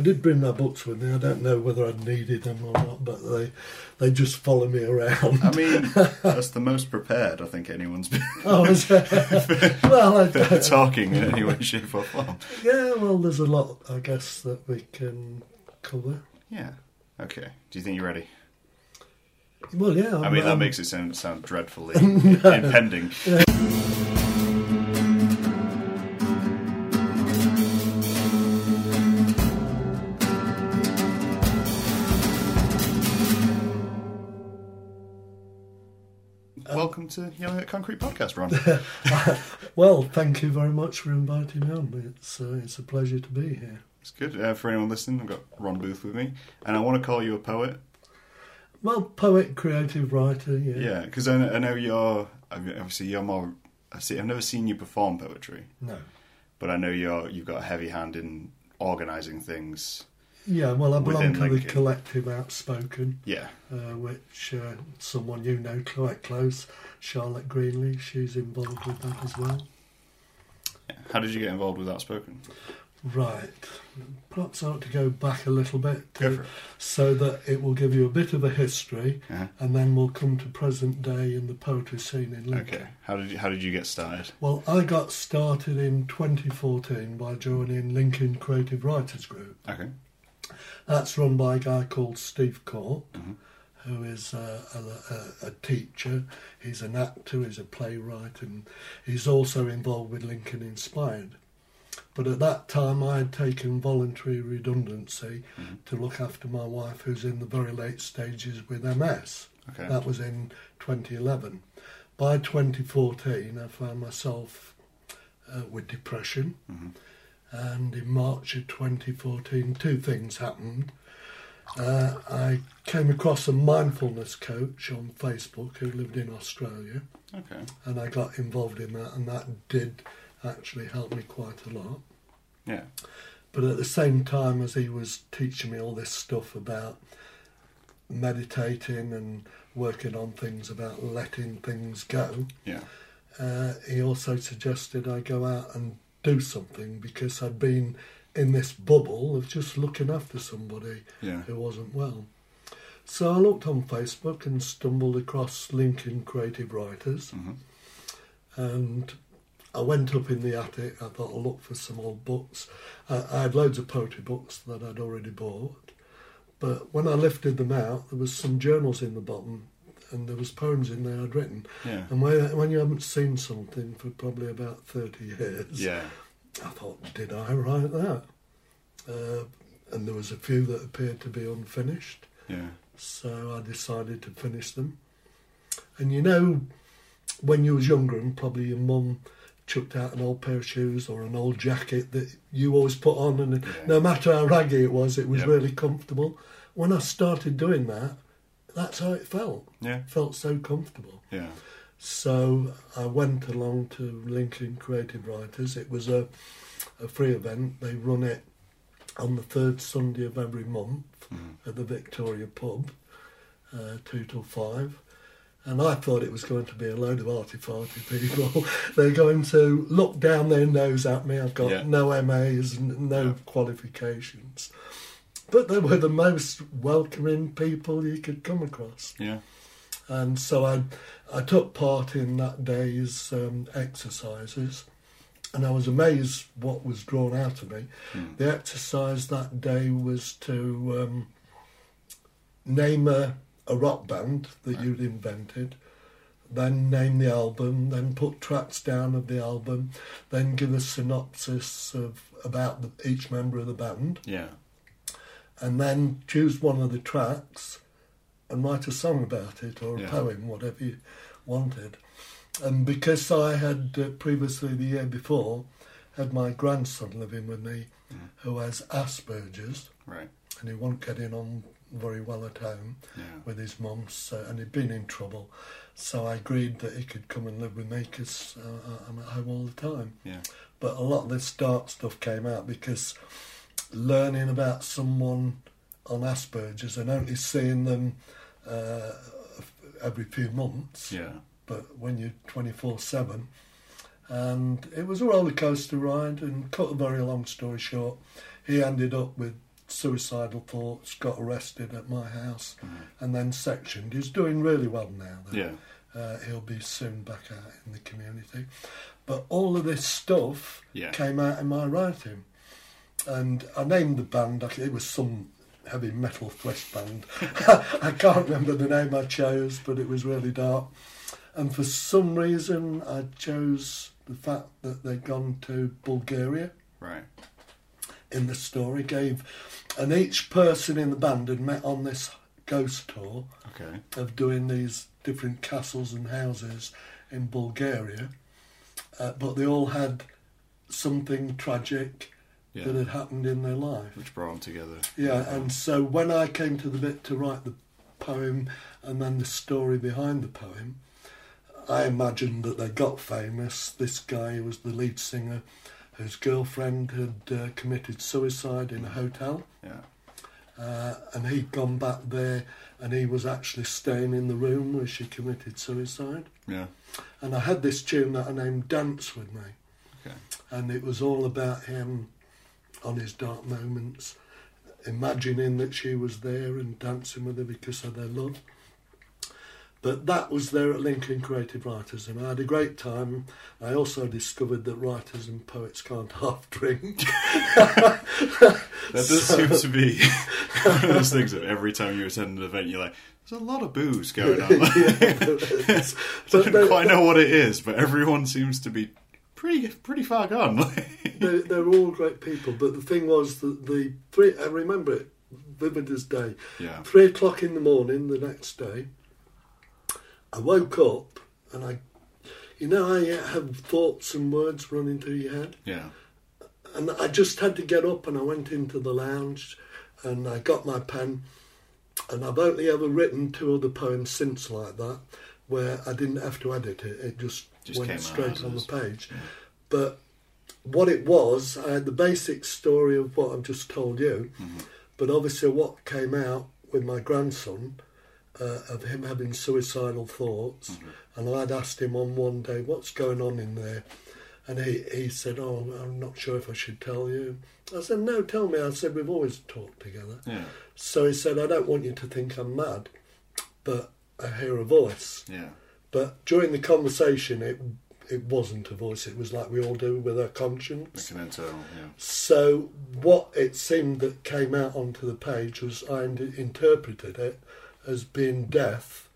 I did bring my books with me. I don't know whether I needed them or not, but they they just follow me around. I mean, that's the most prepared I think anyone's been oh, is well, I, for talking in any way, shape, or form. yeah, well, there's a lot, I guess, that we can cover. Yeah. Okay. Do you think you're ready? Well, yeah. I I'm- mean, that I'm- um, makes it sound sound dreadfully impending. Welcome to Young at Concrete Podcast, Ron. Well, thank you very much for inviting me on. It's uh, it's a pleasure to be here. It's good uh, for anyone listening. I've got Ron Booth with me, and I want to call you a poet. Well, poet, creative writer, yeah. Yeah, because I, know- I know you're obviously you're more. I see. I've never seen you perform poetry, No. but I know you're you've got a heavy hand in organising things. Yeah, well, I belong to the collective Outspoken, Yeah, uh, which uh, someone you know quite close, Charlotte Greenlee, she's involved with that as well. How did you get involved with Outspoken? Right. Perhaps I ought to go back a little bit to, so that it will give you a bit of a history, Uh-huh. and then we'll come to present day in the poetry scene in Lincoln. Okay. How did you How did you get started? Well, I got started in 2014 by joining Lincoln Creative Writers Group. Okay. That's run by a guy called Steve Court, Mhm. who is a, a, a teacher. He's an actor, he's a playwright, and he's also involved with Lincoln Inspired. But at that time, I had taken voluntary redundancy Mhm. to look after my wife, who's in the very late stages with MS. Okay. That was in 2011. By 2014, I found myself uh, with depression. Mhm. And in March of 2014, two things happened. Uh, I came across a mindfulness coach on Facebook who lived in Australia, Okay. and I got involved in that, and that did actually help me quite a lot. Yeah. But at the same time as he was teaching me all this stuff about meditating and working on things about letting things go, Yeah. uh, he also suggested I go out and do something because I'd been in this bubble of just looking after somebody Yeah. who wasn't well. So I looked on Facebook and stumbled across Lincoln Creative Writers, Mhm. and I went up in the attic. I thought I'll look for some old books. I, I had loads of poetry books that I'd already bought, but when I lifted them out, there was some journals in the bottom, and there was poems in there I'd written. Yeah. And when, when you haven't seen something for probably about 30 years, Yeah. I thought, did I write that? Uh, and there was a few that appeared to be unfinished, Yeah. so I decided to finish them. And you know, when you was younger and probably your mum chucked out an old pair of shoes or an old jacket that you always put on and Yeah. no matter how raggy it was, it was Yep. really comfortable. When I started doing that, that's how it felt. Yeah. Felt so comfortable. Yeah. So I went along to Lincoln Creative Writers. It was a, a free event. They run it on the third Sunday of every month Mhm. at the Victoria pub, uh, two till five. And I thought it was going to be a load of arty-farty people. They're going to look down their nose at me. I've got Yeah. no MAs and no Yeah. qualifications. But they were the most welcoming people you could come across Yeah. and so I, I took part in that day's um, exercises, and I was amazed what was drawn out of me. Mm. The exercise that day was to um, name a, a rock band that Right. you'd invented, then name the album, then put tracks down of the album, then give a synopsis of about the, each member of the band, Yeah. And then choose one of the tracks and write a song about it or a Yeah. poem, whatever you wanted. And because I had uh, previously, the year before, had my grandson living with me Mm. who has Asperger's Right. and he wasn't getting on very well at home Yeah. with his mum, so, and he'd been in trouble. So I agreed that he could come and live with me because uh, I'm at home all the time. Yeah. But a lot of this dark stuff came out because learning about someone on Asperger's and only seeing them uh, every few months, Yeah. but when you're 24 7. And it was a roller coaster ride, and cut a very long story short, he ended up with suicidal thoughts, got arrested at my house, Mhm. and then sectioned. He's doing really well now. Though. Yeah. Uh, he'll be soon back out in the community. But all of this stuff Yeah. came out in my writing. And I named the band, I- it was some heavy metal thrash band. I can't remember the name I chose, but it was really dark. And for some reason, I chose the fact that they'd gone to Bulgaria Right. in the story, gave, and each person in the band had met on this ghost tour Okay. of doing these different castles and houses in Bulgaria, uh, but they all had something tragic Yeah. that had happened in their life. Which brought them together. Yeah, and so when I came to the bit to write the poem and then the story behind the poem, I imagined that they got famous. This guy who was the lead singer, whose girlfriend had uh, committed suicide in a hotel. Yeah. Uh, and he'd gone back there and he was actually staying in the room where she committed suicide. Yeah. And I had this tune that I named Dance With Me. Okay. And it was all about him on his dark moments, imagining that she was there and dancing with her because of their love. But that was there at Lincoln Creative Writers, and I had a great time. I also discovered that writers and poets can't half drink. That does seem to be one of those things that every time you attend an event, you're like, there's a lot of booze going on. I don't quite know what it is, but everyone seems to be pretty pretty far gone. they're, they're all great people, but the thing was that the three, I remember it vivid as day. yeah. Three o'clock in the morning the next day, I woke up and I, you know, I uh, have thoughts and words running through your head, Yeah. and I just had to get up and I went into the lounge, and I got my pen, and I've only ever written two other poems since like that, where I didn't have to edit it; it just, Just went straight on the page. But what it was, I had the basic story of what I've just told you, Mhm. but obviously what came out with my grandson uh, of him having suicidal thoughts, Mhm. and I'd asked him on one day, "What's going on in there?" And he, he said, "Oh, I'm not sure if I should tell you." I said, "No, tell me." I said, "We've always talked together." Yeah. So he said, "I don't want you to think I'm mad, but I hear a voice." Yeah. But during the conversation, it it wasn't a voice. It was like we all do with our conscience. Like internal. Yeah. So what it seemed that came out onto the page was I interpreted it as being death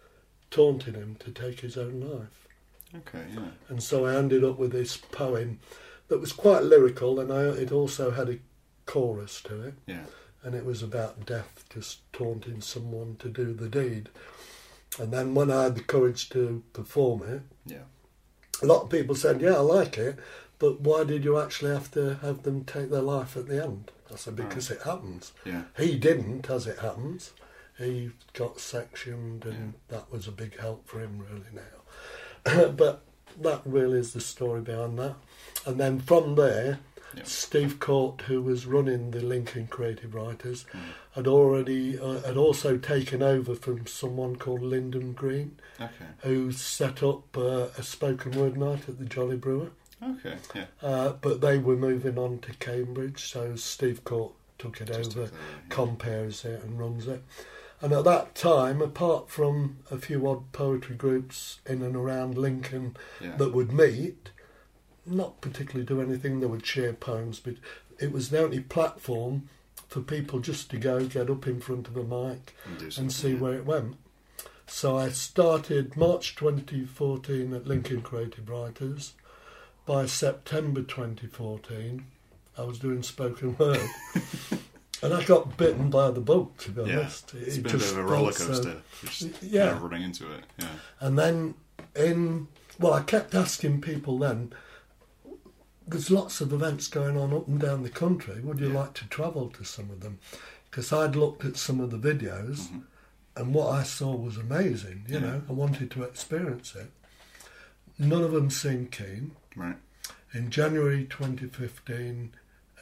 taunting him to take his own life. Okay. Yeah. And so I ended up with this poem that was quite lyrical, and I, it also had a chorus to it, Yeah. and it was about death just taunting someone to do the deed. And then when I had the courage to perform it, Yeah. a lot of people said, "Yeah, I like it, but why did you actually have to have them take their life at the end?" I said, "Because it happens." Yeah. He didn't, as it happens. He got sectioned, and that was a big help for him, really. Now, but that really is the story behind that. And then from there, Yeah. Steve Court, who was running the Lincoln Creative Writers, Mm. had already uh, had also taken over from someone called Lyndon Green, Okay. who set up uh, a spoken word night at the Jolly Brewer. Okay. Yeah. Uh, but they were moving on to Cambridge, so Steve Court took it Just over, yeah. compares it, and runs it. And at that time, apart from a few odd poetry groups in and around Lincoln Yeah. that would meet, not particularly do anything, they would share poems, but it was the only platform for people just to go, get up in front of a mic, And, and see yeah. where it went. So I started March 2014 at Lincoln Creative Writers. By September 2014, I was doing spoken word. and I got bitten by the bug, to be Yeah. honest. It's It been a bit of a roller so- coaster. just Yeah. kind of running into it. Yeah. and then in, well, I kept asking people then, there's lots of events going on up and down the country. Would you Yeah. like to travel to some of them? Because I'd looked at some of the videos Mhm. and what I saw was amazing. You Yeah. know, I wanted to experience it. None of them seemed keen. Right. In January 2015,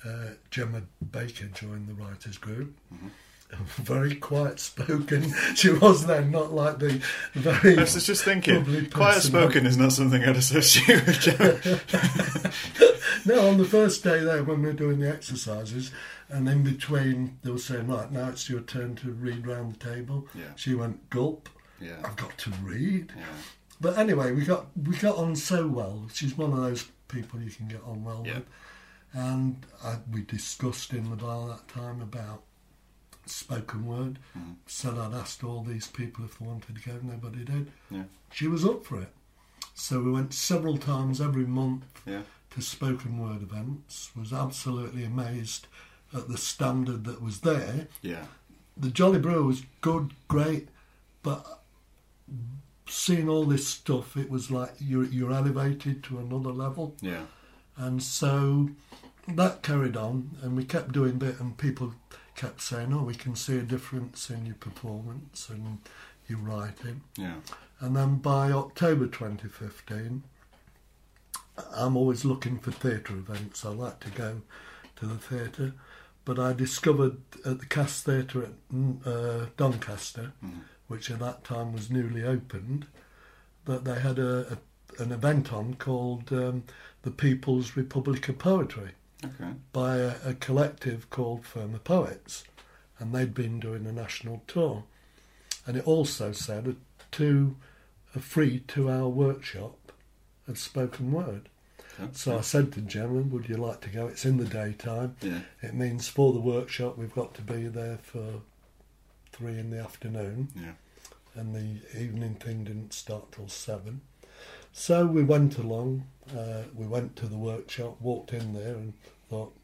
uh, Gemma Baker joined the writers group. Mhm. Very quiet spoken. She was then not like the very. I was just thinking, quiet spoken is not something I'd associate with no, on the first day there, when we were doing the exercises, And in between, they were saying, right, now it's your turn to read round the table. Yeah. She went, gulp, Yeah. I've got to read. Yeah. But anyway, we got we got on so well. She's one of those people you can get on well Yeah. with. And I, we discussed in the bar that time about spoken word. Mhm. Said I'd asked all these people if they wanted to go. Nobody did. Yeah. She was up for it. So we went several times every month Yeah. to spoken word events. Was absolutely amazed at the standard that was there. Yeah. The Jolly Brewer was good, great, but seeing all this stuff, it was like you're you're elevated to another level. Yeah. And so that carried on, and we kept doing it, and people kept saying, "Oh, we can see a difference in your performance and your writing." Yeah. And then by October 2015, I'm always looking for theatre events. I like to go to the theatre, but I discovered at the Cast Theatre at mm, uh, Doncaster, Mhm. which at that time was newly opened, that they had a, a, an event on called um, the People's Republic of Poetry Okay. by a, a collective called Firma Poets, and they'd been doing a national tour. And it also said a two, a free two-hour workshop of spoken word. okay. So I said to Gemma, "Would you like to go? It's in the daytime. Yeah. It means for the workshop we've got to be there for three in the afternoon, Yeah. and the evening thing didn't start till seven. So we went along. Uh, we went to the workshop, walked in there, and thought,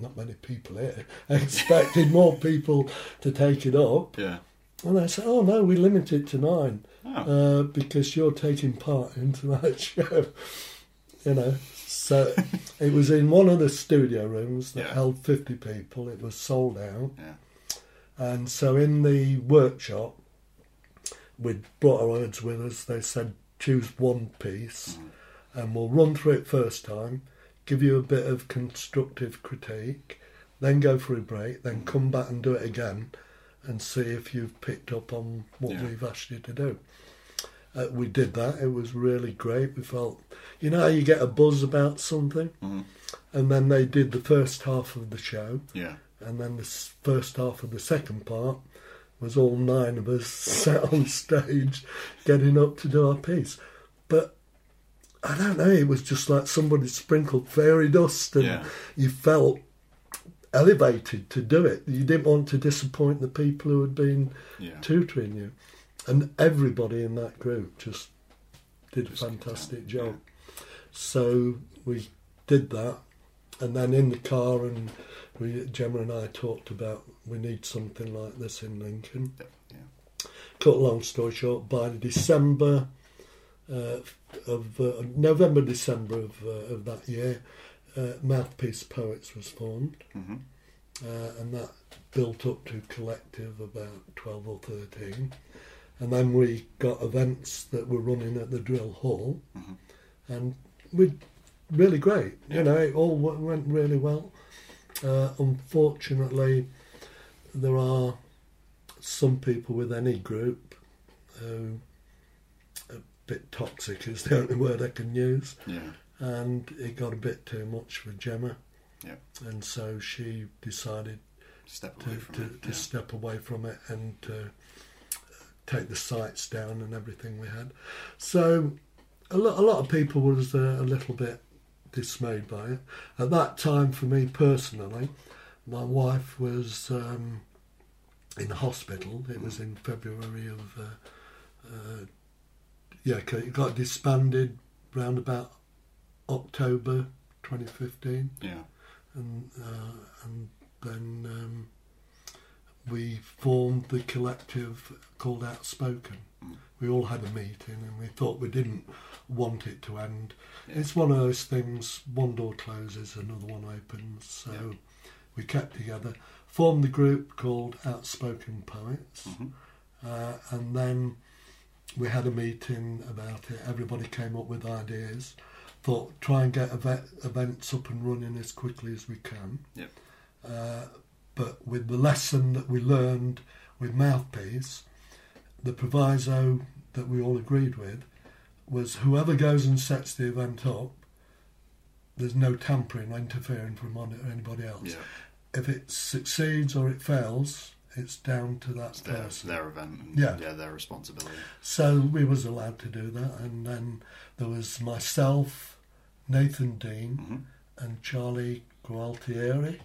not many people here. I expected more people to take it up, Yeah. and they said, "Oh no, we limit it to nine Oh. uh, because you're taking part in tonight's show." You know, so it was in one of the studio rooms that Yeah. held fifty people. It was sold out. Yeah. And so in the workshop, we'd brought our words with us. They said, choose one piece and we'll run through it first time, give you a bit of constructive critique, then go for a break, then come back and do it again and see if you've picked up on what Yeah. we've asked you to do. Uh, we did that. It was really great. We felt, you know, how you get a buzz about something, Mhm. and then they did the first half of the show, Yeah. and then the first half of the second part was all nine of us sat on stage getting up to do our piece. But I don't know, it was just like somebody sprinkled fairy dust and Yeah. you felt elevated to do it. You didn't want to disappoint the people who had been Yeah. tutoring you. And everybody in that group just did a Just get fantastic job. So we did that, and then in the car, and we Gemma and I talked about we need something like this in Lincoln. Yeah. Cut a long story short, by December uh, of uh, November December of uh, of that year, uh, Mouthpiece Poets was formed, Mhm. uh, and that built up to collective about twelve or thirteen, and then we got events that were running at the Drill Hall Mhm. and we really great. Yeah. You know, it all went really well. Uh, unfortunately, there are some people with any group who a bit toxic is the only word I can use, Yeah. and it got a bit too much for Gemma. Yeah. And so she decided Step to, from to, it. to yeah. step away from it and to take the sights down and everything we had. So a lot, a lot of people was uh, a little bit dismayed by it. At that time, for me personally, my wife was um, in hospital. It was in February of, uh, uh, yeah, it got disbanded round about October 2015 Yeah. and uh, and then um, we formed the collective called Outspoken. Mm. We all had a meeting and we thought we didn't want it to end. Yeah. It's one of those things. One door closes, another one opens. So Yeah. We kept together, formed the group called Outspoken Poets, Mhm. uh, and then we had a meeting about it. Everybody came up with ideas. Thought try and get eve- events up and running as quickly as we can. Yep. Uh, but with the lesson that we learned with Mouthpiece, the proviso that we all agreed with was whoever goes and sets the event up, there's no tampering or interfering from on- anybody else. Yeah. If it succeeds or it fails, it's down to that It's their, person. their event and Yeah. yeah, their responsibility. So we was allowed to do that, and then there was myself, Nathan Dean, hmm and Charlie Gualtieri.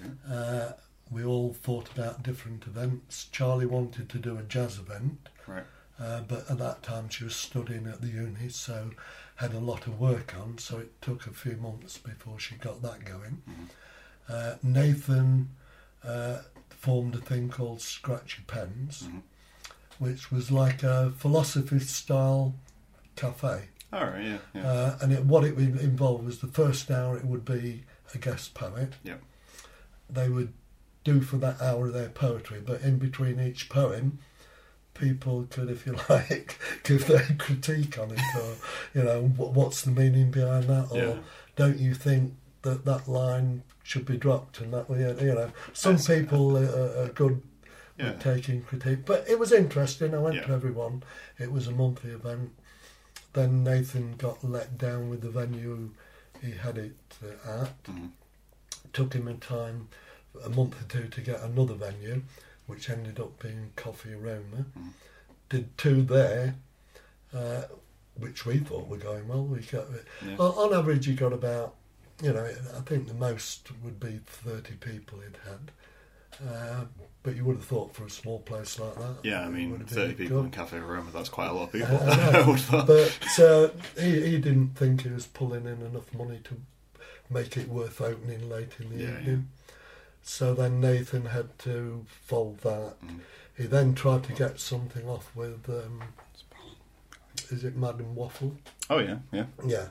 Okay. Uh, we all thought about different events. Charlie wanted to do a jazz event, Right. uh, but at that time she was studying at the uni, so had a lot of work on. So it took a few months before she got that going. Mhm. Uh, Nathan uh, formed a thing called Scratchy Pens, Mhm. which was like a philosophy style cafe. All right. Yeah. Yeah. Uh, and it, what it involved was the first hour it would be a guest poet. Yep. They would do for that hour their poetry, but in between each poem, people could, if you like, give their critique on it, or you know, what's the meaning behind that, or yeah. don't you think that that line should be dropped? And that way, you know, some people are, are good Yeah. with taking critique, but it was interesting. I went Yeah. to everyone. It was a monthly event. Then Nathan got let down with the venue he had it uh, at. Mhm. Took him a time, a month or two, to get another venue, which ended up being Coffee Aroma. Mhm. Did two there, uh, which we thought were going well. We got Yeah. on on average, you got about, you know, I think the most would be 30 people it had. Uh, but you would have thought for a small place like that. Yeah, I mean, would have been 30 people in good. Cafe Roma, that's quite a lot of I- people. I know. I would have thought. But uh, he, he didn't think he was pulling in enough money to make it worth opening late in the Yeah, evening. So then Nathan had to fold that. Mm. He then tried to get something off with, um, is it Madam Waffle? Oh, yeah, yeah. Yeah,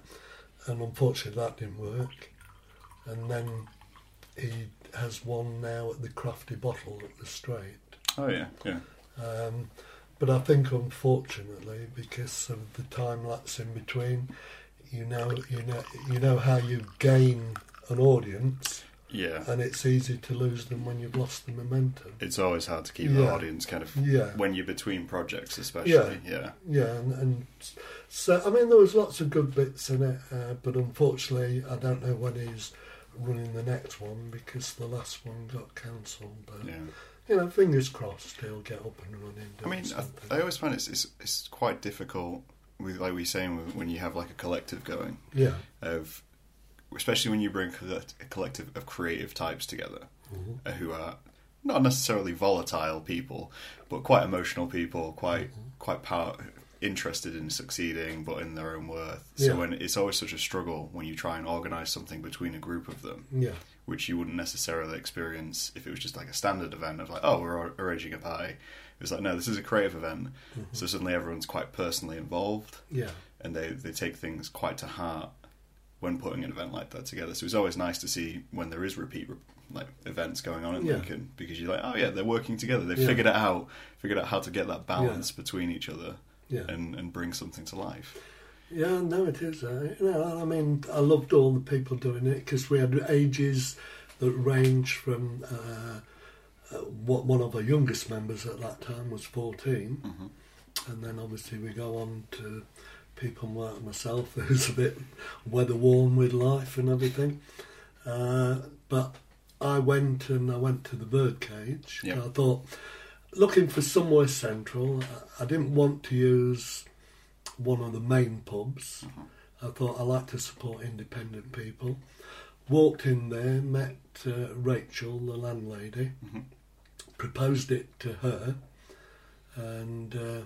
and unfortunately that didn't work. And then he has one now at the Crafty Bottle at the Strait. Oh, yeah, yeah. Um, but I think unfortunately, because of the time lapse in between, you know, you know, you know how you gain an audience, Yeah. and it's easy to lose them when you've lost the momentum. It's always hard to keep the audience kind of Yeah. when you're between projects, especially. Yeah. Yeah. Yeah, and, and so I mean there was lots of good bits in it, uh, but unfortunately I don't know when he's running the next one because the last one got cancelled. But Yeah. you know, fingers crossed he'll get up and running. I mean, I. I always find it's, it's it's quite difficult with like we were saying when you have like a collective going yeah, of, especially when you bring a collective of creative types together Mhm. uh, who are not necessarily volatile people, but quite emotional people, quite Mm-hmm. quite power, interested in succeeding, but in their own worth. Yeah. So when it's always such a struggle when you try and organise something between a group of them. yeah, which you wouldn't necessarily experience if it was just like a standard event of like, oh, we're arranging a party. It was like, no, this is a creative event, Mm-hmm. so suddenly everyone's quite personally involved, yeah, and they they take things quite to heart when putting an event like that together. So it's always nice to see when there is repeat like events going on in Yeah. Lincoln because you're like, oh yeah, they're working together. They've Yeah. figured it out, figured out how to get that balance between each other yeah. and and bring something to life. Yeah, no, it is. Uh, you know, I mean, I loved all the people doing it because we had ages that range from uh, uh, what one of our youngest members at that time was 14, hmm and then obviously we go on to people like myself who's a bit weather worn with life and everything. Uh, but I went and I went to the birdcage. Yeah. I thought, looking for somewhere central, I, didn't want to use one of the main pubs. Mhm. I thought I like to support independent people. Walked in there, met uh, Rachel, the landlady, Mhm. proposed it to her, and uh,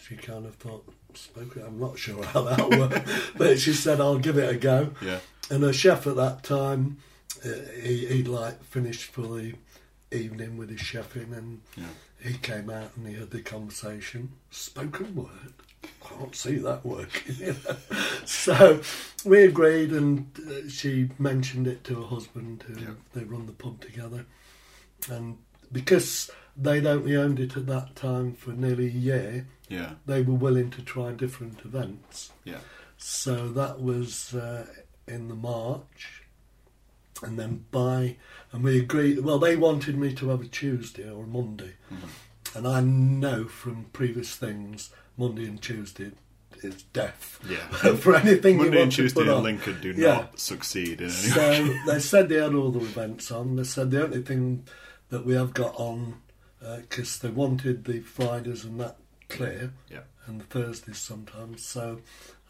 she kind of thought, spoke. I'm not sure how that worked, but she said, "I'll give it a go." Yeah, And her chef at that time, uh, he, he'd like finished for the evening with his chefing, and yeah, he came out and he had the conversation. Spoken word. Can't see that working. you know. so we agreed, and uh, she mentioned it to her husband, who Yeah. they run the pub together. And because they'd only owned it at that time for nearly a year, yeah, they were willing to try different events. yeah. So that was uh, in the March, and then by and we agreed. Well, they wanted me to have a Tuesday or a Monday, Mhm. and I know from previous things Monday and Tuesday is death. Yeah. for anything Monday you and Tuesday put in. Lincoln do Yeah. not succeed in any. So they said they had all the events on. They said the only thing that we have got on, because they wanted the Fridays and that clear, Yeah. and the Thursdays sometimes. So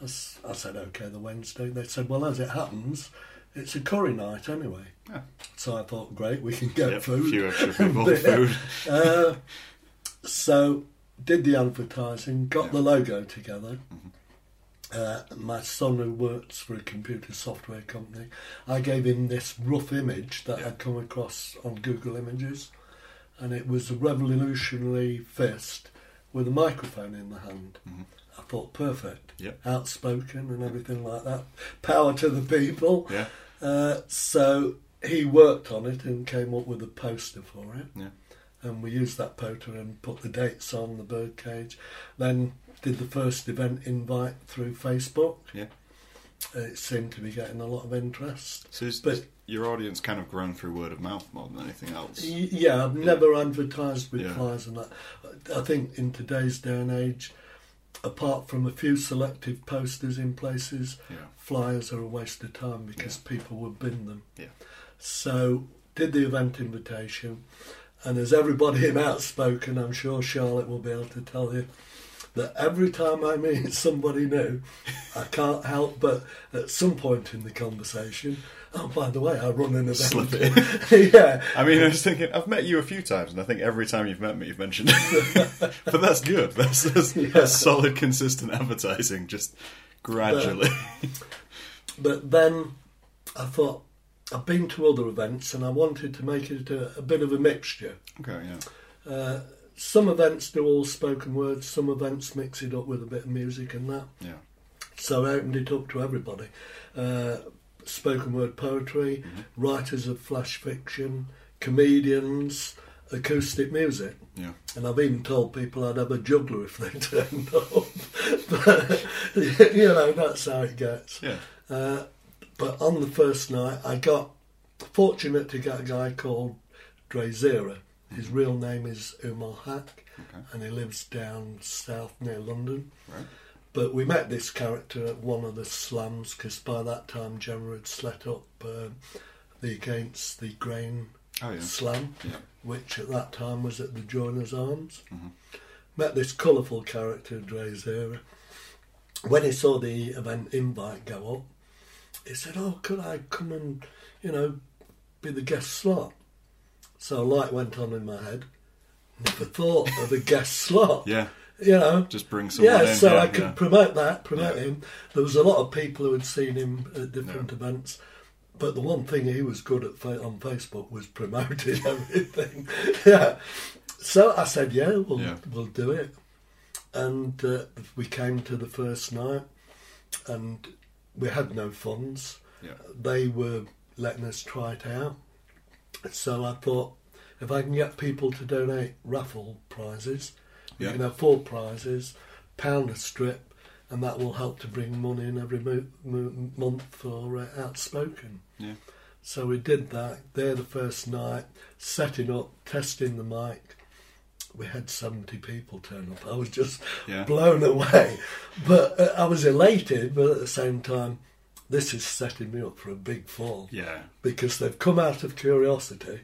I said, okay, the Wednesday. They said, well, as it happens, it's a curry night anyway. Yeah. So I thought, great, we can get Yep, food. A few extra people, food. Uh, so did the advertising, got Yeah. the logo together. Mhm. Uh, my son, who works for a computer software company, I gave him this rough image that Yeah. I'd come across on Google Images, and it was a revolutionary fist with a microphone in the hand. Mhm. I thought perfect, Yep. outspoken and everything like that. Power to the people. Yeah. Uh, so he worked on it and came up with a poster for it. Yeah. And we used that poster and put the dates on the birdcage. Then did the first event invite through Facebook. Yeah. Uh, It seemed to be getting a lot of interest. So is But- your audience kind of grown through word of mouth more than anything else? Yeah, I've never advertised with Yeah. flyers and that. I think in today's day and age, apart from a few selective posters in places, Yeah. flyers are a waste of time because people would bin them. Yeah. So did the event invitation, and as everybody in Outspoken, I'm sure Charlotte will be able to tell you that every time I meet somebody new, I can't help but at some point in the conversation, oh by the way, I run an event. Slip it. yeah. I mean, I was thinking, I've met you a few times, and I think every time you've met me, you've mentioned it. but that's good. That's, that's, Yeah. that's solid, consistent advertising, just gradually. But then I thought I've been to other events and I wanted to make it a, a bit of a mixture. okay, yeah. Uh, some events do all spoken words, some events mix it up with a bit of music and that. Yeah. So I opened it up to everybody. Uh, spoken word poetry, Mhm. writers of flash fiction, comedians, acoustic music. Yeah. And I've even told people I'd have a juggler if they turned up. but, you know, that's how it gets. Yeah. Uh, but on the first night, I got fortunate to get a guy called Dre Zera. His real name is Umar Hack, Okay. and he lives down south near London. Right. But we met this character at one of the slams because by that time Gemma had set up uh, the Against the Grain Oh, yeah. slam, Yeah. which at that time was at the Joiners Arms. Mhm. Met this colourful character, Dre Zera. When he saw the event invite go up, he said, "Oh, could I come and, you know, be the guest slot?" So a light went on in my head. Never thought of a guest slot. Yeah. You know, Just bring someone yeah, in. so yeah, I could yeah. promote that, promote Yeah. him. There was a lot of people who had seen him at different events, but the one thing he was good at fa- on Facebook was promoting everything. yeah, so I said, "Yeah, we'll we'll do it," and uh, we came to the first night, and we had no funds. Yeah. They were letting us try it out, so I thought if I can get people to donate raffle prizes, we Yeah. can have four prizes, pound a strip, and that will help to bring money in every mo- mo- month for uh, Outspoken. Yeah. So we did that. There, the first night, setting up, testing the mic. We had 70 people turn up. I was just Yeah. blown away. But uh, I was elated, but at the same time, this is setting me up for a big fall Yeah. because they've come out of curiosity.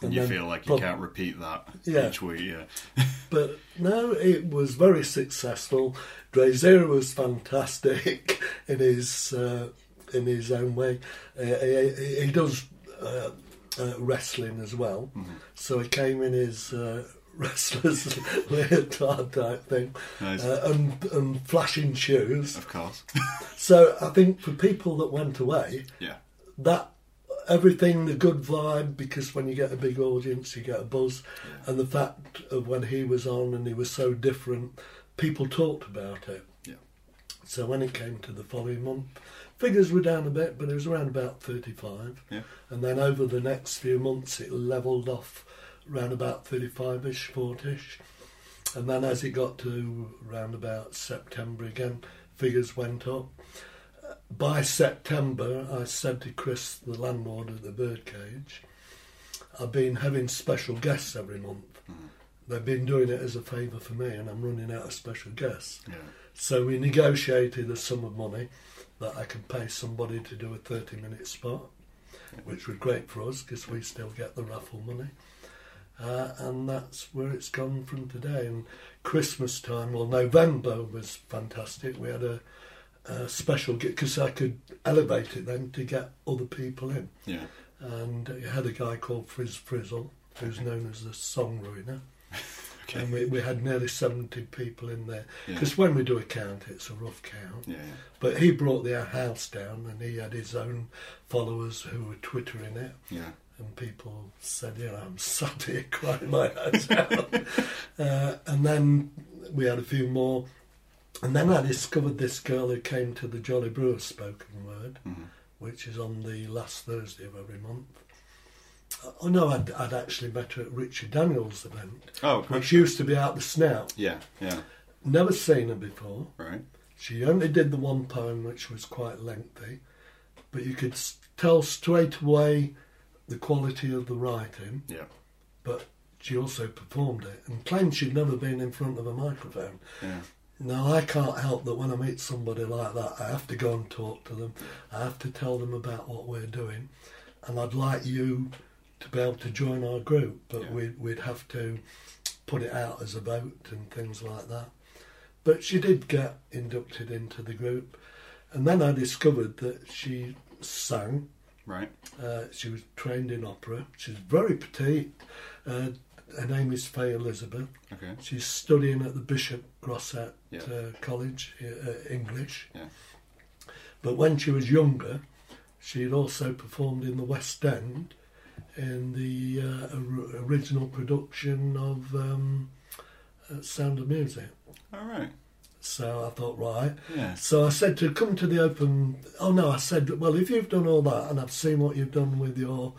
And you then feel like you can't repeat that Yeah. each week. Yeah. But no, it was very successful. Drazera was fantastic in his uh, in his own way. Uh, he, he does uh, uh, wrestling as well, Mhm. so he came in his wrestler's leotard type thing Nice. uh, and, and flashing shoes. of course. So I think for people that went away, yeah. that everything the good vibe because when you get a big audience you get a buzz Yeah. and the fact of when he was on and he was so different people talked about it Yeah. so when it came to the following month figures were down a bit but it was around about 35 Yeah. and then over the next few months it levelled off around about 35ish 40ish and then as it got to around about September again figures went up by September, I said to Chris, the landlord of the birdcage, I've been having special guests every month. Mhm. they've been doing it as a favour for me, and I'm running out of special guests. Yeah. So we negotiated a sum of money that I could pay somebody to do a 30 minute spot, which was great for us because we still get the raffle money. Uh, and that's where it's gone from today. And Christmas time, well, November was fantastic. We had a, a special because I could elevate it then to get other people in. Yeah. And it had a guy called Frizz Frizzle, who's known as the Song Ruiner. Okay. And we, we had nearly 70 people in there. Yeah. Because when we do a count, it's a rough count. Yeah. But he brought the house down and he had his own followers who were twittering it. Yeah. And people said, you know, I'm sat here crying my eyes out. uh, and then we had a few more. And then I discovered this girl who came to the Jolly Brewers spoken word, Mhm. which is on the last Thursday of every month. Oh no, I'd, I'd actually met her at Richard Daniels' event, Oh, which used to be out the snout. yeah. Yeah. Never seen her before. Right. She only did the one poem, which was quite lengthy, but you could tell straight away the quality of the writing. Yeah. But she also performed it and claimed she'd never been in front of a microphone. Yeah. Now I can't help that when I meet somebody like that, I have to go and talk to them. I have to tell them about what we're doing, and I'd like you to be able to join our group, but Yeah. we'd, we'd have to put it out as a vote and things like that. But she did get inducted into the group, and then I discovered that she sang. Right. Uh, she was trained in opera. She's very petite. Uh, her name is Faye Elizabeth. Okay. She's studying at the Bishop Grosseteste Yeah. uh, College, uh, English. Yeah. But when she was younger, she had also performed in the West End in the uh, or- original production of um, uh, Sound of Music. All right. So I thought, right. Yeah. So I said to come to the open. Oh no, I said, well, if you've done all that and I've seen what you've done with your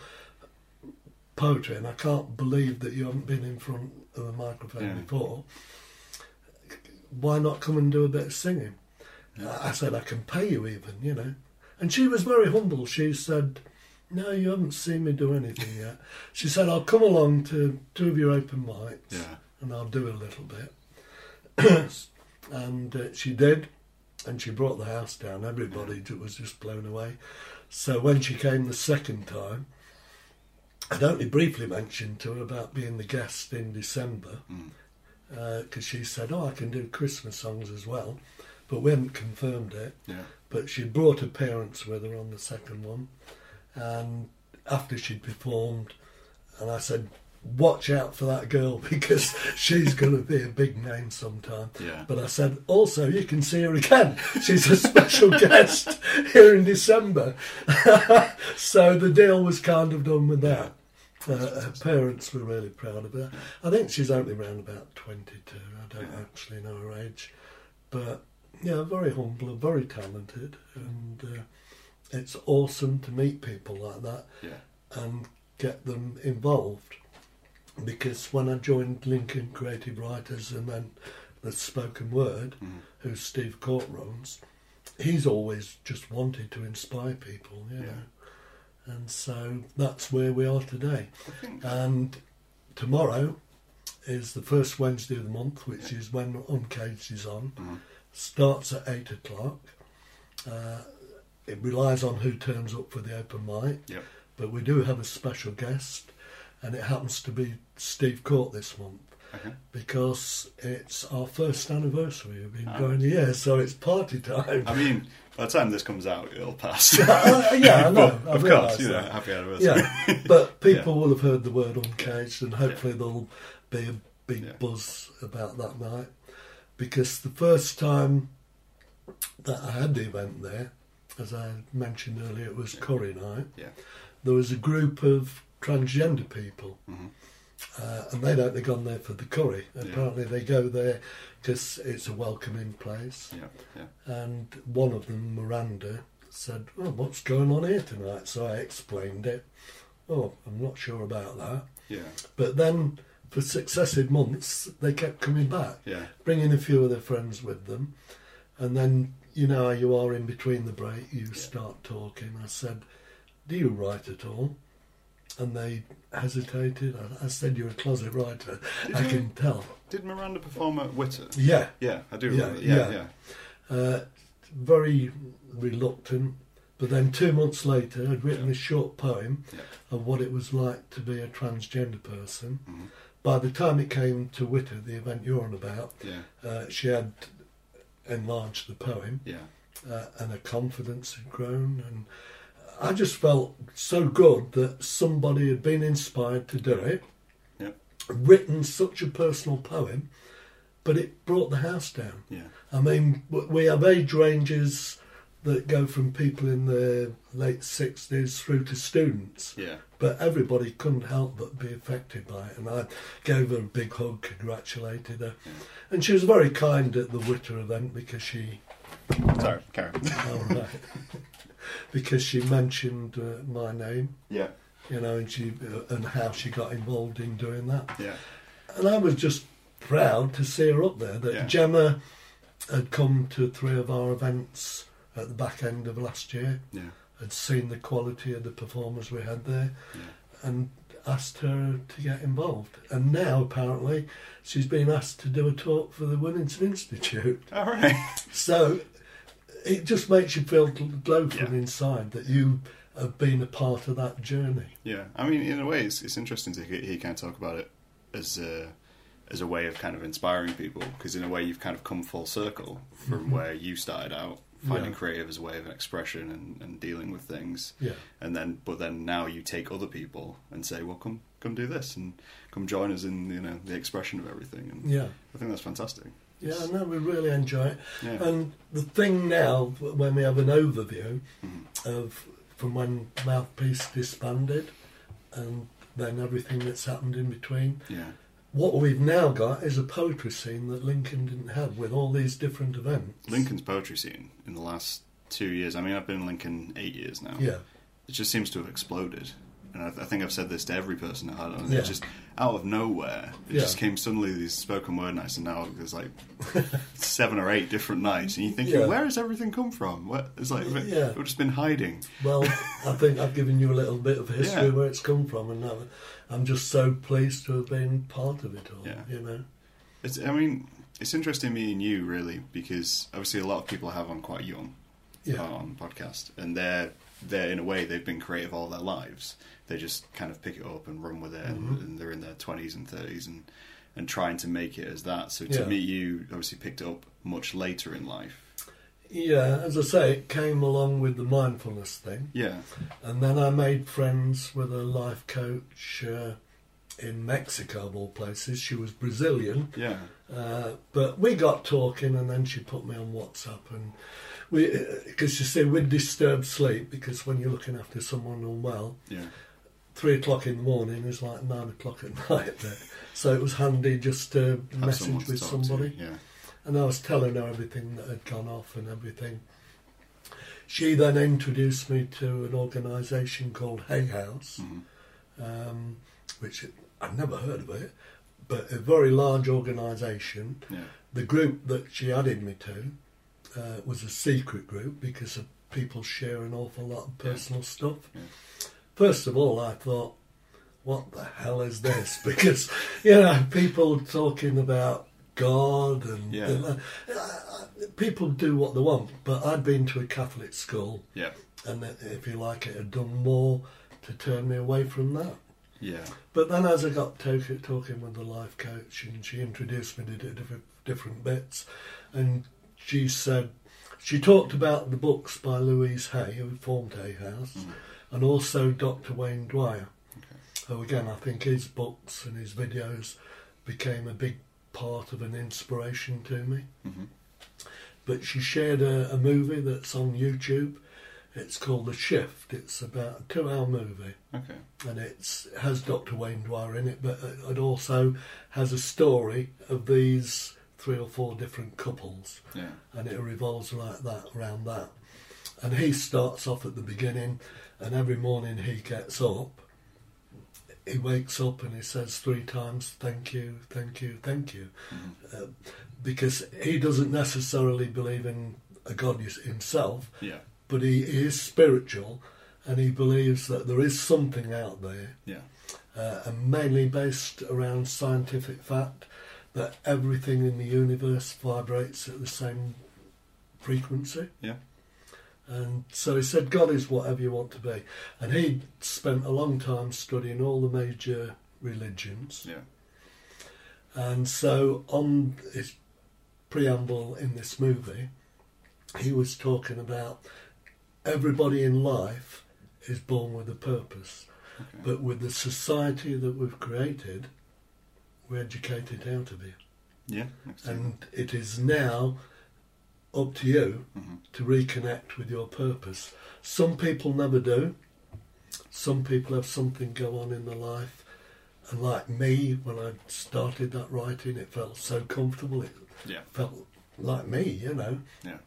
poetry, and I can't believe that you haven't been in front of a microphone Yeah. before, why not come and do a bit of singing? Yeah. I said, I can pay you even, you know. And she was very humble. She said, no, you haven't seen me do anything yet. She said, I'll come along to two of your open mics Yeah. and I'll do a little bit. and uh, she did, and she brought the house down. Everybody was just blown away. So when she came the second time, I'd only briefly mentioned to her about being the guest in December Mm. because she said, "Oh, I can do Christmas songs as well," but we hadn't confirmed it. Yeah. But she brought her parents with her on the second one, and after she'd performed, and I said, "Watch out for that girl because she's going to be a big name sometime." Yeah. But I said, also, you can see her again. She's a special guest here in December. so the deal was kind of done with that. Uh, her parents were really proud of her. I think she's only around about 22. I don't Yeah. actually know her age. But, yeah, very humble very talented. And uh, it's awesome to meet people like that Yeah. and get them involved. Because when I joined Lincoln Creative Writers and then the spoken word, Mhm. who Steve Court runs, he's always just wanted to inspire people, you Yeah. know. And so that's where we are today. And tomorrow is the first Wednesday of the month, which is when Uncaged is on. Mhm. Starts at eight o'clock. Uh, it relies on who turns up for the open mic. Yep. But we do have a special guest, and it happens to be Steve Court this month Okay. because it's our first anniversary. We've been Ah. going a year, so it's party time. I mean, by the time this comes out, it'll pass. Uh, yeah, I know. I of course, you know, that. happy anniversary. Yeah, but people will have heard the word uncaged, and hopefully there'll be a big Yeah. buzz about that night. Because the first time that I had the event there, as I mentioned earlier, it was Yeah. curry night. Yeah. There was a group of transgender people, Mhm. uh, and they'd only gone there for the curry. Yeah. Apparently, they go there because it's a welcoming place. Yeah. Yeah. And one of them, Miranda, said, oh, What's going on here tonight? So I explained it. Oh, I'm not sure about that. Yeah. But then for successive months, they kept coming back, Yeah. bringing a few of their friends with them. And then, you know how you are in between the break, you Yeah. start talking. I said, Do you write at all? And they hesitated. I, I said you're a closet writer. Did I can tell. Did Miranda perform at Witter? Yeah, Yeah, I do remember. Yeah, yeah. yeah. uh, very reluctant. But then two months later, I'd written a short poem Yeah. of what it was like to be a transgender person. Mhm. By the time it came to Witter, the event you're on about, Yeah, uh, she had enlarged the poem. yeah, uh, and her confidence had grown. And I just felt so good that somebody had been inspired to do it, Yep. written such a personal poem, but it brought the house down. yeah, I mean, we have age ranges that go from people in their late 60s through to students. yeah. But everybody couldn't help but be affected by it. And I gave her a big hug, congratulated her. And she was very kind at the Witter event because she Sorry, Karen. Oh, right. because she mentioned uh, my name, yeah, you know, and she uh, and how she got involved in doing that. yeah, And I was just proud to see her up there. That Yeah. Gemma had come to three of our events at the back end of last year, yeah, had seen the quality of the performers we had there, yeah. and asked her to get involved. And now apparently she's been asked to do a talk for the Wellington Institute. All right. So it just makes you feel glow from Yeah. inside that you have been a part of that journey. Yeah, I mean, in a way, it's, it's interesting to hear, kind of talk about it as a, as a way of kind of inspiring people, because in a way, you've kind of come full circle from Mhm. where you started out, finding Yeah. creative as a way of expression and, and dealing with things, Yeah, and then but then now you take other people and say, well, come come do this and come join us in you know the expression of everything, and yeah, I think that's fantastic. Yeah. No, we really enjoy it. Yeah, And the thing now, when we have an overview Mhm. of from when Mouthpiece disbanded, and then everything that's happened in between. yeah, What we've now got is a poetry scene that Lincoln didn't have with all these different events. Lincoln's poetry scene in the last two years. I mean, I've been in Lincoln eight years now. Yeah, it just seems to have exploded. And I, I think I've said this to every person I had on. Yeah. It just out of nowhere, it Yeah. just came suddenly these spoken word nights, and now there's like seven or eight different nights, and you think, Yeah. where has everything come from? What, it's like Yeah. we've just been hiding. Well, I think I've given you a little bit of history where it's come from, and I'm, I'm just so pleased to have been part of it all. Yeah. You know. It's, I mean, it's interesting meeting you really because obviously a lot of people I have on quite young Yeah. on podcast, and they're they're in a way they've been creative all their lives. They just kind of pick it up and run with it, and, Mhm. and they're in their twenties and thirties and and trying to make it as that. So to Yeah. meet you, obviously picked it up much later in life. Yeah, as I say, it came along with the mindfulness thing, Yeah, and then I made friends with a life coach uh, in Mexico, of all places. She was Brazilian, yeah, uh, but we got talking, and then she put me on WhatsApp, and because you see, with disturbed sleep, because when you're looking after someone unwell, yeah, three o'clock in the morning is like nine o'clock at night there. So it was handy just to Have message with to, somebody. Yeah, And I was telling her everything that had gone off and everything. She then introduced me to an organisation called Hay House, hmm um, which I'd never heard of it, but a very large organisation. yeah, The group that she added me to uh, was a secret group because of people share an awful lot of Yeah. personal stuff. Yeah. First of all, I thought, what the hell is this? Because, you know, people talking about God and Yeah. and, uh, uh, people do what they want. But I'd been to a Catholic school, yeah, and if you like, it had done more to turn me away from that. yeah, But then, as I got talking, talking with the life coach, and she introduced me to different bits, and she said she talked about the books by Louise Hay, who formed Hay House, Mhm. and also Dr. Wayne Dyer. Okay. So again, I think his books and his videos became a big part of an inspiration to me. hmm But she shared a, a movie that's on YouTube. It's called The Shift. It's about a two-hour movie okay, and it's, it has Dr. Wayne Dyer in it, but it also has a story of these three or four different couples, yeah, and it revolves like that around that. And he starts off at the beginning, and every morning he gets up, he wakes up and he says three times, "Thank you, thank you, thank you," hmm uh, because he doesn't necessarily believe in a God himself, yeah, but he is spiritual and he believes that there is something out there, Yeah. uh, and mainly based around scientific fact that everything in the universe vibrates at the same frequency. Yeah. And so he said, God is whatever you want to be. And he spent a long time studying all the major religions. Yeah. And so on his preamble in this movie, he was talking about everybody in life is born with a purpose. Okay. But with the society that we've created, we're educated out of it. yeah. Next And it is now up to you hmm to reconnect with your purpose. Some people never do. Some people have something go on in their life. And like me, when I started that writing, it felt so comfortable. It Yeah. felt like me, you know. Yeah.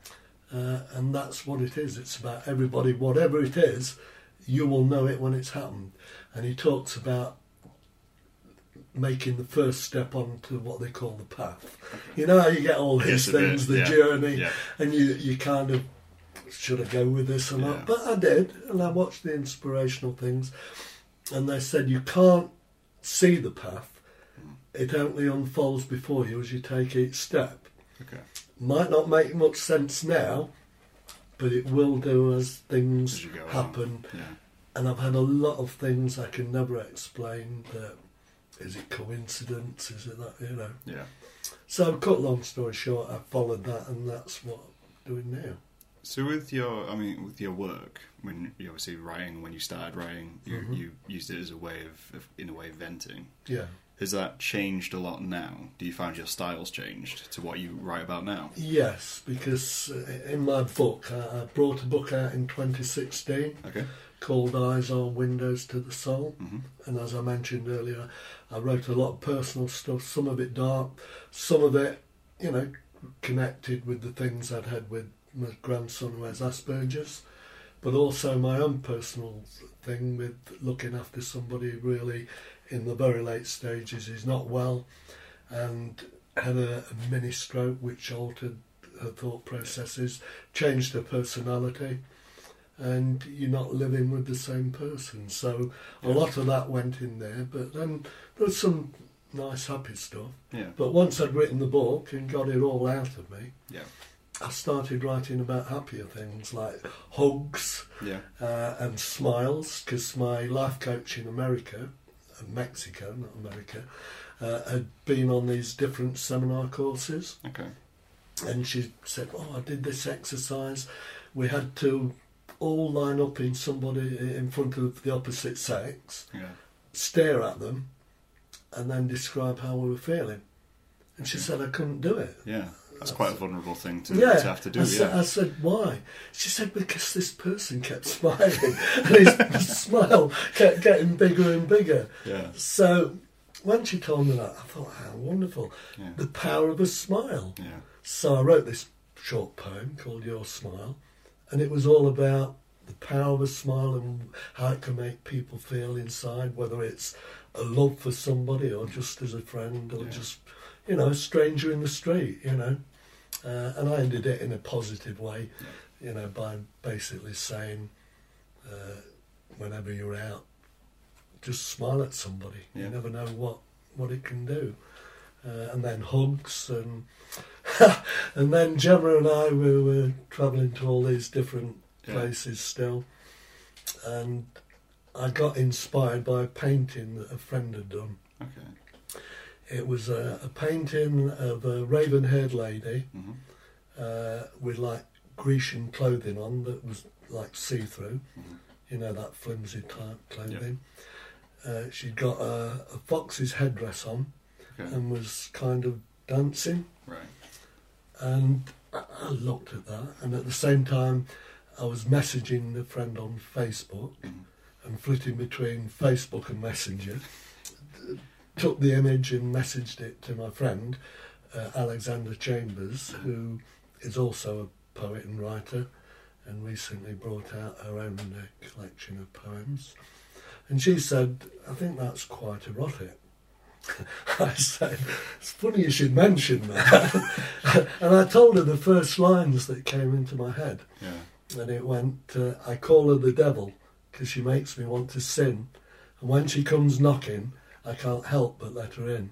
Uh, and that's what it is. It's about everybody, whatever it is, you will know it when it's happened. And he talks about making the first step onto what they call the path. You know how you get all these Yes, things, the yeah, journey, Yeah. and you, you kind of, should I go with this or Yeah. But I did, and I watched the inspirational things, and they said you can't see the path, it only unfolds before you as you take each step Okay. might not make much sense now, but it will do as things As you go along. happen. Yeah. And I've had a lot of things I can never explain. That is it coincidence? Is it that you know? Yeah. So, cut long story short, I followed that, and that's what I'm doing now. So with your, I mean, with your work, when you obviously writing, when you started writing, you, Mhm. you used it as a way of, of, in a way, venting. Yeah. Has that changed a lot now? Do you find your style's changed to what you write about now? Yes, because uh, in my book, I, I brought a book out in 2016 Okay. called Eyes on Windows to the Soul. hmm And as I mentioned earlier, I wrote a lot of personal stuff, some of it dark, some of it, you know, connected with the things I'd had with my grandson who has Asperger's, but also my own personal thing with looking after somebody really in the very late stages is not well and had a, a mini stroke which altered her thought processes, changed her personality. And you're not living with the same person, so a lot of that went in there, but then there's some nice, happy stuff. Yeah. But once I'd written the book and got it all out of me, Yeah. I started writing about happier things like hugs Yeah. uh, and smiles, because my life coach in America, uh, Mexico, not America, uh, had been on these different seminar courses Okay. and she said, "Oh, I did this exercise. We had to all line up in somebody in front of the opposite sex, Yeah. stare at them, and then describe how we were feeling." And she said, "I couldn't do it." Yeah. That's quite a vulnerable thing to, yeah, to have to do. I, said, yeah. I said, "Why?" She said, "Because this person kept smiling, and his smile kept getting bigger and bigger." yeah. So when she told me that, I thought, "How wonderful! Yeah. The power of a smile." Yeah. So I wrote this short poem called Your Smile, and it was all about the power of a smile and how it can make people feel inside, whether it's a love for somebody or just as a friend or Yeah. just, you know, a stranger in the street, you know. Uh, and I ended it in a positive way, you know, by basically saying, uh, whenever you're out, just smile at somebody. Yeah. You never know what, what it can do. Uh, and then hugs and and then Gemma and I we were travelling to all these different Yeah. places still, and I got inspired by a painting that a friend had done. Okay. It was a, a painting of a raven-haired lady hmm uh, with like Grecian clothing on that was like see-through, Mhm. you know that flimsy type clothing. Uh, she'd got a, a fox's headdress on Okay. and was kind of dancing. right. And I looked at that, and at the same time, I was messaging a friend on Facebook Mhm. and flitting between Facebook and Messenger. Took the image and messaged it to my friend, uh, Alexandra Chambers, who is also a poet and writer, and recently brought out her own uh, collection of poems. And she said, I think that's quite erotic. I said, it's funny you should mention that. and I told her the first lines that came into my head. Yeah. And it went, uh, I call her the devil because she makes me want to sin. And when she comes knocking, I can't help but let her in.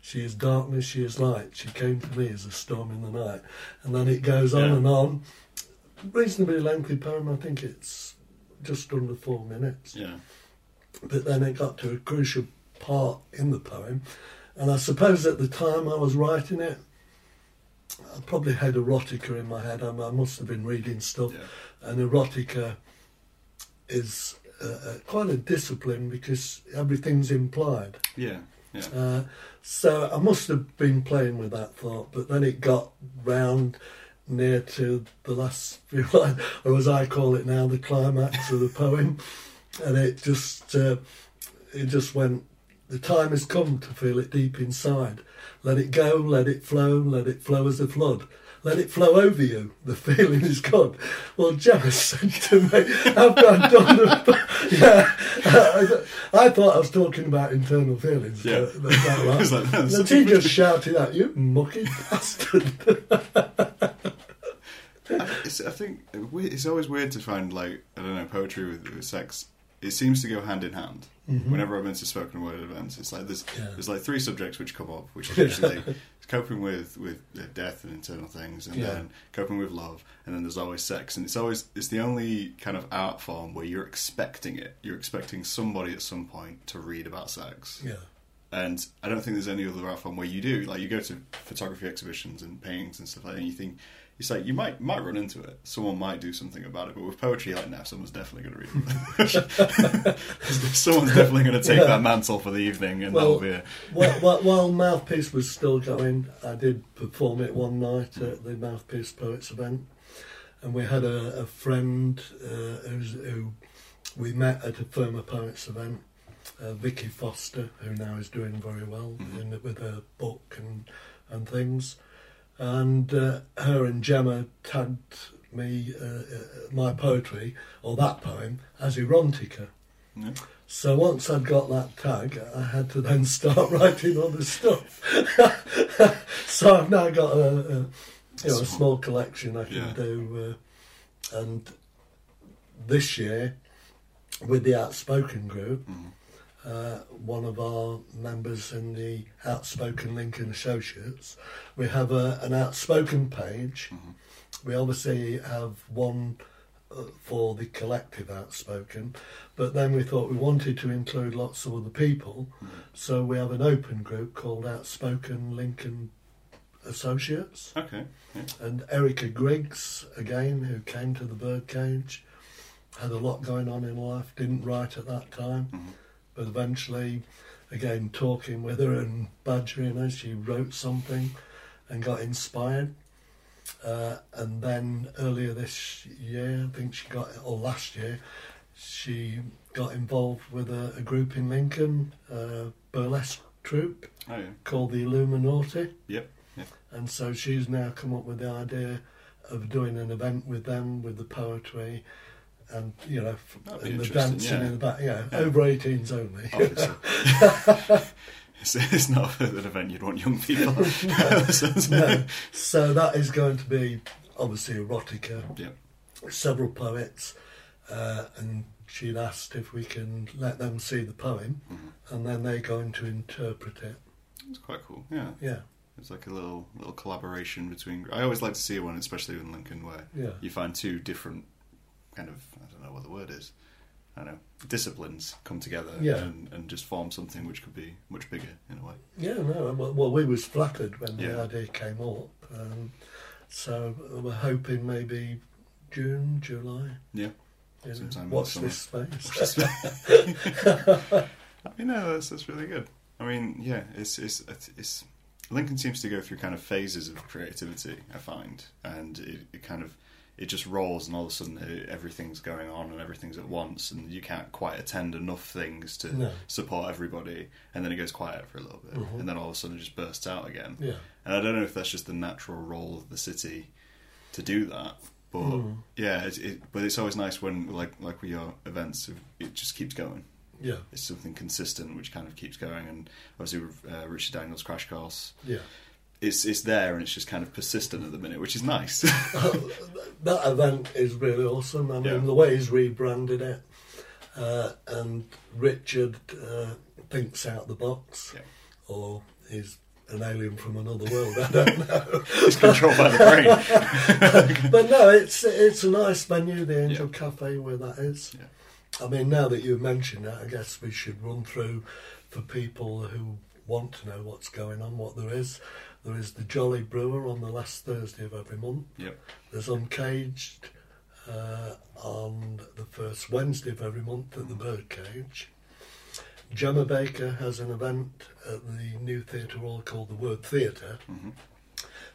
She is darkness, she is light. She came to me as a storm in the night. And then it goes on Yeah. and on. Reasonably lengthy poem, I think it's just under four minutes. Yeah. But then it got to a crucial part in the poem. And I suppose at the time I was writing it, I probably had erotica in my head. I, I must have been reading stuff. Yeah. And erotica is uh, uh, quite a discipline because everything's implied. Yeah. Yeah. Uh, so I must have been playing with that thought, but then it got round near to the last few lines, or as I call it now, the climax of the poem, and it just uh, it just went. The time has come to feel it deep inside. Let it go, let it flow, let it flow as a flood. Let it flow over you. The feeling is good. Well, Gemma said to me after I'd done the, yeah, I, I thought I was talking about internal feelings. Yeah. but that's not right. Like, And it's just shouted at you, mucky bastard. It's, I think it's always weird to find like I don't know poetry with, with sex. It seems to go hand in hand. Whenever I've been to spoken word events, it's like there's Yeah. there's like three subjects which come up, which is usually coping with with uh, death and internal things, and Yeah. then coping with love, and then there's always sex, and it's always it's the only kind of art form where you're expecting it. You're expecting somebody at some point to read about sex. yeah. And I don't think there's any other art form where you do. Like you go to photography exhibitions and paintings and stuff like that, and you think it's like you might might run into it. Someone might do something about it. But with poetry, like now, someone's definitely going to read it. someone's definitely going to take Yeah. that mantle for the evening, and Well, that'll be it. While, while, while Mouthpiece was still going, I did perform it one night at the Mouthpiece Poets event, and we had a, a friend uh, who's, who we met at a Firma Poets event, uh, Vicky Foster, who now is doing very well Mhm. in, with her book and and things, and uh, her and Gemma tagged me uh, uh, my poetry or that poem as erotica. Yeah. So once I'd got that tag, I had to then start writing other stuff. so I've now got a, a you know a small collection I can Yeah. do, uh, and this year with the Outspoken group, Mhm. Uh, one of our members in the Outspoken Lincoln Associates, we have a, an Outspoken page. Mhm. We obviously have one uh, for the collective Outspoken, but then we thought we wanted to include lots of other people, Mhm. so we have an open group called Outspoken Lincoln Associates. Okay. Yeah. And Erica Griggs, again, who came to the birdcage, had a lot going on in life, didn't write at that time, Mhm. But eventually, again, talking with her and badgering her, she wrote something and got inspired. Uh, and then earlier this year, I think she got, or last year, she got involved with a, a group in Lincoln, a burlesque troupe Oh yeah. called the Illuminati. Yep, yep. And so she's now come up with the idea of doing an event with them with the poetry and you know That'd and the dancing yeah. in the back. Yeah, Yeah. over 18s only. Obviously. it's, it's not an event you'd want young people. no. So that is going to be obviously erotica. Yep. Several poets, uh, and she'd asked if we can let them see the poem, Mhm. and then they're going to interpret it. It's quite cool. Yeah. Yeah, It's like a little little collaboration between. I always like to see one, especially in Lincoln, where yeah, you find two different kind of I don't know what the word is. I don't know disciplines come together Yeah. and, and just form something which could be much bigger in a way. yeah. No, well, well we was flattered when the Yeah. idea came up, um, so we're hoping maybe June, July. Yeah. You know, Sometime in watch this space. I mean, no, that's that's really good. I mean, yeah, it's it's it's. it's Lincoln seems to go through kind of phases of creativity. I find, and it, it kind of it just rolls, and all of a sudden everything's going on and everything's at once, and you can't quite attend enough things to No. support everybody, and then it goes quiet for a little bit, Mhm. and then all of a sudden it just bursts out again. yeah. And I don't know if that's just the natural role of the city to do that, but Mm. yeah, it, it, but it's always nice when like like with your events, it just keeps going Yeah, it's something consistent which kind of keeps going and obviously with uh, Richard Daniels Crash Course yeah. It's it's there and it's just kind of persistent at the minute which is nice that event is really awesome. I mean, Yeah. the way he's rebranded it, uh, and Richard uh, thinks out the box, Yeah. or he's an alien from another world. I don't know. It's controlled by the brain. but no, it's it's a nice venue, the Angel Cafe, where that is. Yeah. I mean, now that you've mentioned that, I guess we should run through for people who want to know what's going on, what there is. There is the Jolly Brewer on the last Thursday of every month. Yep. There's Uncaged uh, on the first Wednesday of every month at the Birdcage. Gemma Baker has an event at the new theatre hall called the Word Theatre. hmm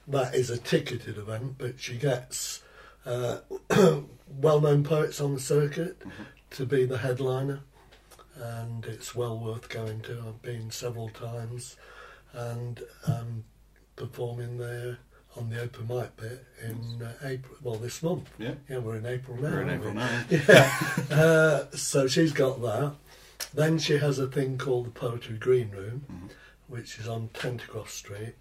That is a ticketed event, but she gets uh, well-known poets on the circuit Mhm. to be the headliner, and it's well worth going to. I've been several times, and um, performing there on the open mic bit in uh, April. Well, this month. Yeah. Yeah, we're in April now. We're in aren't we? April now. yeah. Uh, so she's got that. Then she has a thing called the Poetry Green Room, Mhm. which is on Tentercroft Street.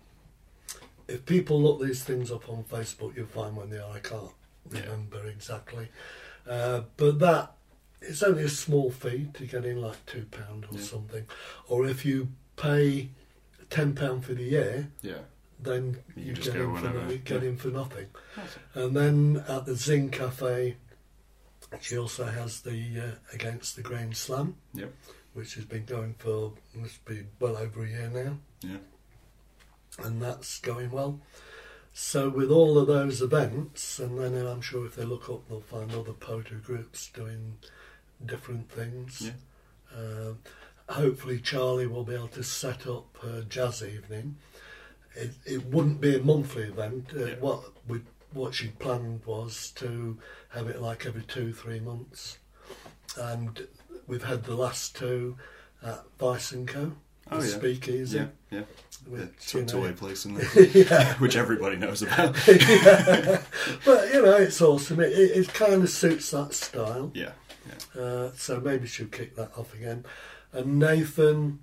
If people look these things up on Facebook, you'll find when they are. I can't Yeah. remember exactly. Uh, but that it's only a small fee to get in, like two pound or Yeah. something. Or if you pay ten pound for the year, Yeah. Then You you, just get, go in for, no- get yeah. in for nothing. And then at the Zing Cafe, she also has the uh, Against the Grain Slam, Yep. which has been going for must be well over a year now, Yeah. and that's going well. So with all of those events, and then I'm sure if they look up, they'll find other poetry groups doing different things. Yeah. Um hopefully, Charlie will be able to set up a jazz evening. It, it wouldn't be a monthly event. Uh, Yeah. What we what she planned was to have it like every two three months, and we've had the last two at Vice and Co. Oh, yeah. Speakeasy. Yeah. Yeah. Which, know, away place in there, yeah. which everybody knows about. yeah. But you know, it's awesome. It, it, it kind of suits that style. Yeah. Uh, so maybe she'll kick that off again. And Nathan,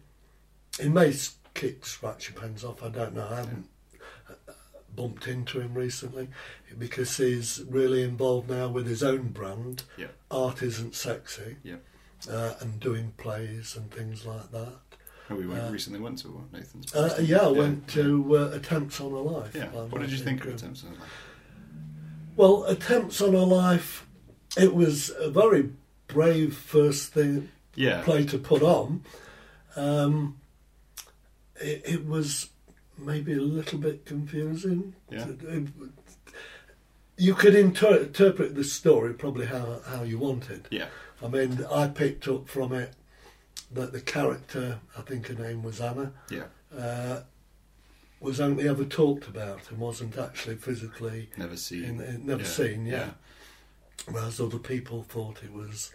he may kick Scratchy Pens off. I don't know. I haven't uh, bumped into him recently because he's really involved now with his own brand. Yeah. Art isn't sexy. Yeah. Uh, and doing plays and things like that. Oh, we went, Uh, recently went to Nathan's. Uh, yeah, I didn't went to uh, Attempts on a Life. Yeah. What did you think of. Attempts on a Life? Well, Attempts on a Life, it was a very brave first thing Yeah. play to put on. Um, it, it was maybe a little bit confusing. Yeah. You could inter- interpret the story probably how, how you wanted. Yeah. I mean, I picked up from it that the character, I think her name was Anna, Yeah. uh, was only ever talked about and wasn't actually physically Never seen. in, in, never Yeah. seen. Yeah. Whereas other people thought it was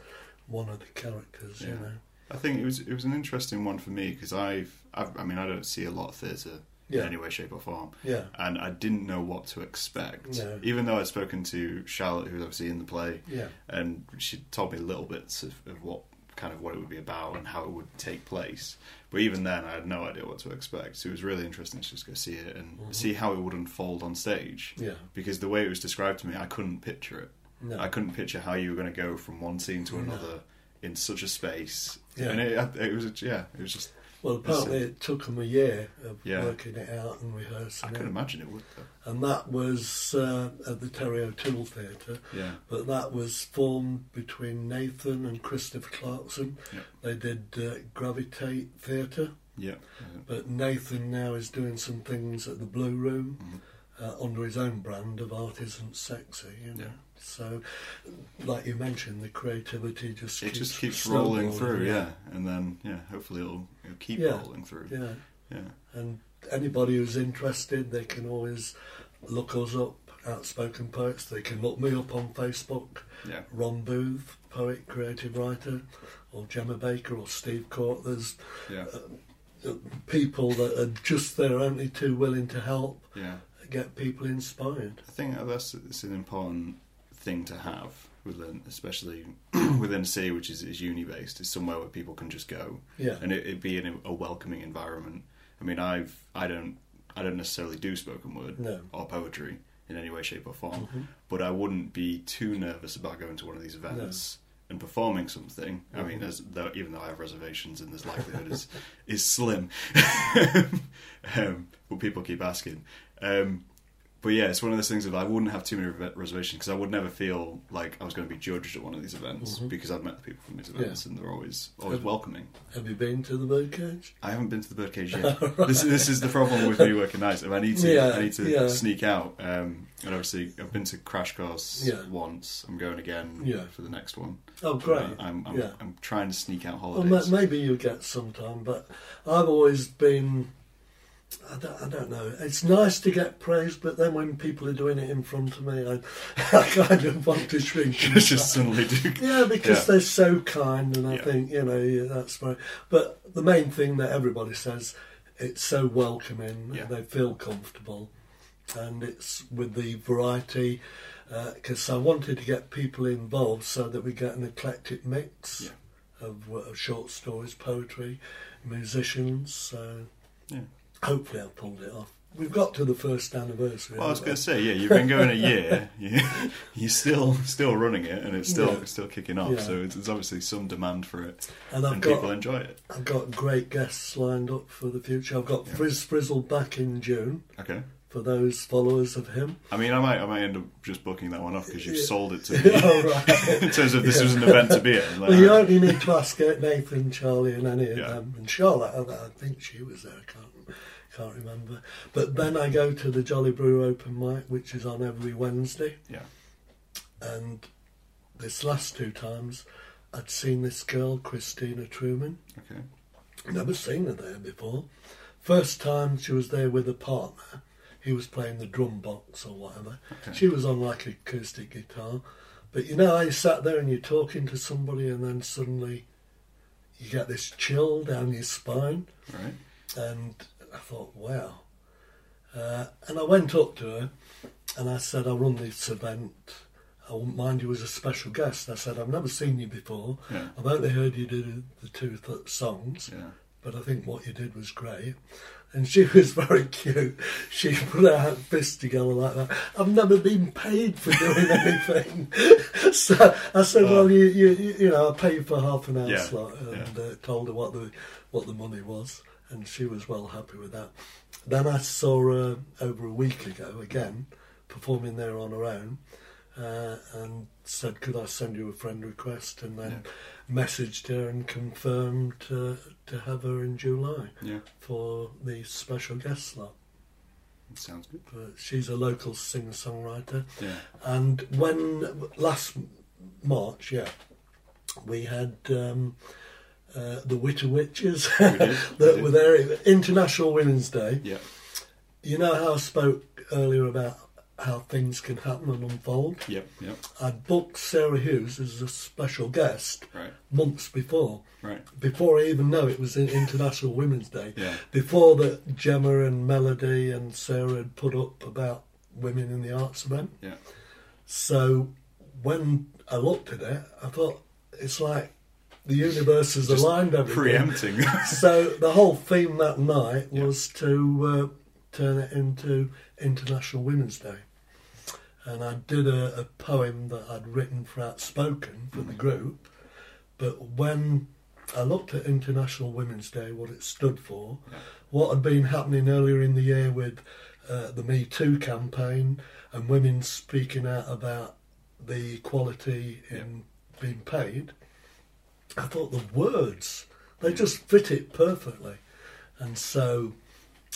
one of the characters. You Yeah. know. I think it was it was an interesting one for me because I've, I've I mean I don't see a lot of theatre Yeah. in any way, shape or form, Yeah. and I didn't know what to expect. No. Even though I'd spoken to Charlotte, who was obviously in the play, Yeah. and she told me little bits of, of what kind of what it would be about and how it would take place. But even then, I had no idea what to expect. So it was really interesting to just go see it and Mhm. see how it would unfold on stage. Yeah. Because the way it was described to me, I couldn't picture it. No. I couldn't picture how you were going to go from one scene to No. In such a space. Yeah. And it, it was, yeah, it was just. Well, apparently it took them a year of Yeah. working it out and rehearsing I it. can imagine it would. Though. And that was uh, at the Terry O'Toole Theatre. Yeah. But that was formed between Nathan and Christopher Clarkson. Yeah. They did uh, Gravitate Theatre. Yeah. But Nathan now is doing some things at the Blue Room Mhm. Uh, under his own brand of Art Isn't Sexy. You know? Yeah. So, like you mentioned, the creativity just It keeps just keeps rolling through, yeah. And then, yeah, hopefully it'll, it'll keep Yeah. rolling through. Yeah. Yeah. And anybody who's interested, they can always look us up, Outspoken Poets. They can look me up on Facebook, Yeah. Ron Booth, poet, creative writer, or Gemma Baker, or Steve Court. There's Yeah. uh, people that are just there, only too willing to help Yeah. Get people inspired. I think that's it's an important thing to have within, especially within a city which is, is uni based, is somewhere where people can just go Yeah. and it, it be in a, a welcoming environment. I mean, I've I don't I don't necessarily do spoken word No. or poetry in any way, shape, or form, Mhm. but I wouldn't be too nervous about going to one of these events and performing something. I mean, as though even though I have reservations and this likelihood is is slim, um, but people keep asking. Um, but yeah, it's one of those things that I wouldn't have too many re- reservations because I would never feel like I was going to be judged at one of these events Mhm. because I've met the people from these events and they're always always Have- welcoming. Have you been to the birdcage? I haven't been to the birdcage yet. this, this is the problem with me working nights. If I need to, Yeah, I need to yeah. sneak out. Um, and obviously, I've been to Crash Course Yeah. once. I'm going again Yeah. for the next one. Oh, great. Uh, I'm, I'm, yeah. I'm trying to sneak out Well, holidays. ma- maybe you get some time, but I've always been. I don't, I don't know. It's nice to get praise, but then when people are doing it in front of me, I, I kind of want to shrink. just suddenly do. Yeah, because Yeah. they're so kind, and I Yeah. think you know yeah, that's right. But the main thing that everybody says, it's so welcoming. Yeah. and They feel comfortable, and it's with the variety. Because I wanted to get people involved so that we get an eclectic mix of, uh, short stories, poetry, musicians. So Yeah. Hopefully, I've pulled it off. We've got to the first anniversary. Well, I was going to say, yeah, you've been going a year. You, you're still still running it, and it's still Yeah. still kicking off. Yeah. So there's obviously some demand for it, and I've and got people enjoy it. I've got great guests lined up for the future. I've got Yeah. Frizz Frizzle back in June Okay. for those followers of him. I mean, I might I might end up just booking that one off because you've Yeah. sold it to me oh, right. in terms of this Yeah. was an event to be at. Like, well, you only need to ask Nathan, Charlie, and any of Yeah. them. And Charlotte, I, I think she was there. I can't, can't remember. But then I go to the Jolly Brew open mic, which is on every Wednesday. Yeah. And this last two times, I'd seen this girl, Christina Truman. Okay. Never seen her there before. First time she was there with a partner. He was playing the drum box or whatever. Okay. She was on like acoustic guitar. But you know how you sat there and you're talking to somebody and then suddenly you get this chill down your spine Right. and I thought, wow. Uh, and I went up to her and I said, I run this event. I wouldn't mind you as a special guest. I said, I've never seen you before. Yeah. I've only heard you do the two th- songs Yeah. but I think what you did was great. And she was very cute. She put her fists together like that. I've never been paid for doing anything. so I said, Oh. well, you, you, you you know, I paid for half an hour Yeah, slot and uh, told her what the what the money was, and she was well happy with that. Then I saw her over a week ago again, performing there on her own, uh, and said, could I send you a friend request? And then messaged her and confirmed uh, to have her in July Yeah. for the special guest slot. Sounds good. But she's a local singer songwriter. Yeah. And when last March, yeah, we had um, uh, the Witter Witches We did, we that were there. International Women's Day. Yeah. You know how I spoke earlier about how things can happen and unfold? Yep. Yep. I booked Sarah Hughes as a special guest Right. months before. Right. before I even know it was in International Women's Day, Yeah. before that Gemma and Melody and Sarah had put up about women in the arts event. Yeah. So when I looked at it, I thought it's like the universe has Just aligned everything. Preempting. So the whole theme that night Yeah. was to uh, turn it into International Women's Day. And I did a, a poem that I'd written for Outspoken for the group. But when I looked at International Women's Day, what it stood for, Yeah. what had been happening earlier in the year with uh, the Me Too campaign and women speaking out about the equality in being paid, I thought the words, they just fit it perfectly. And so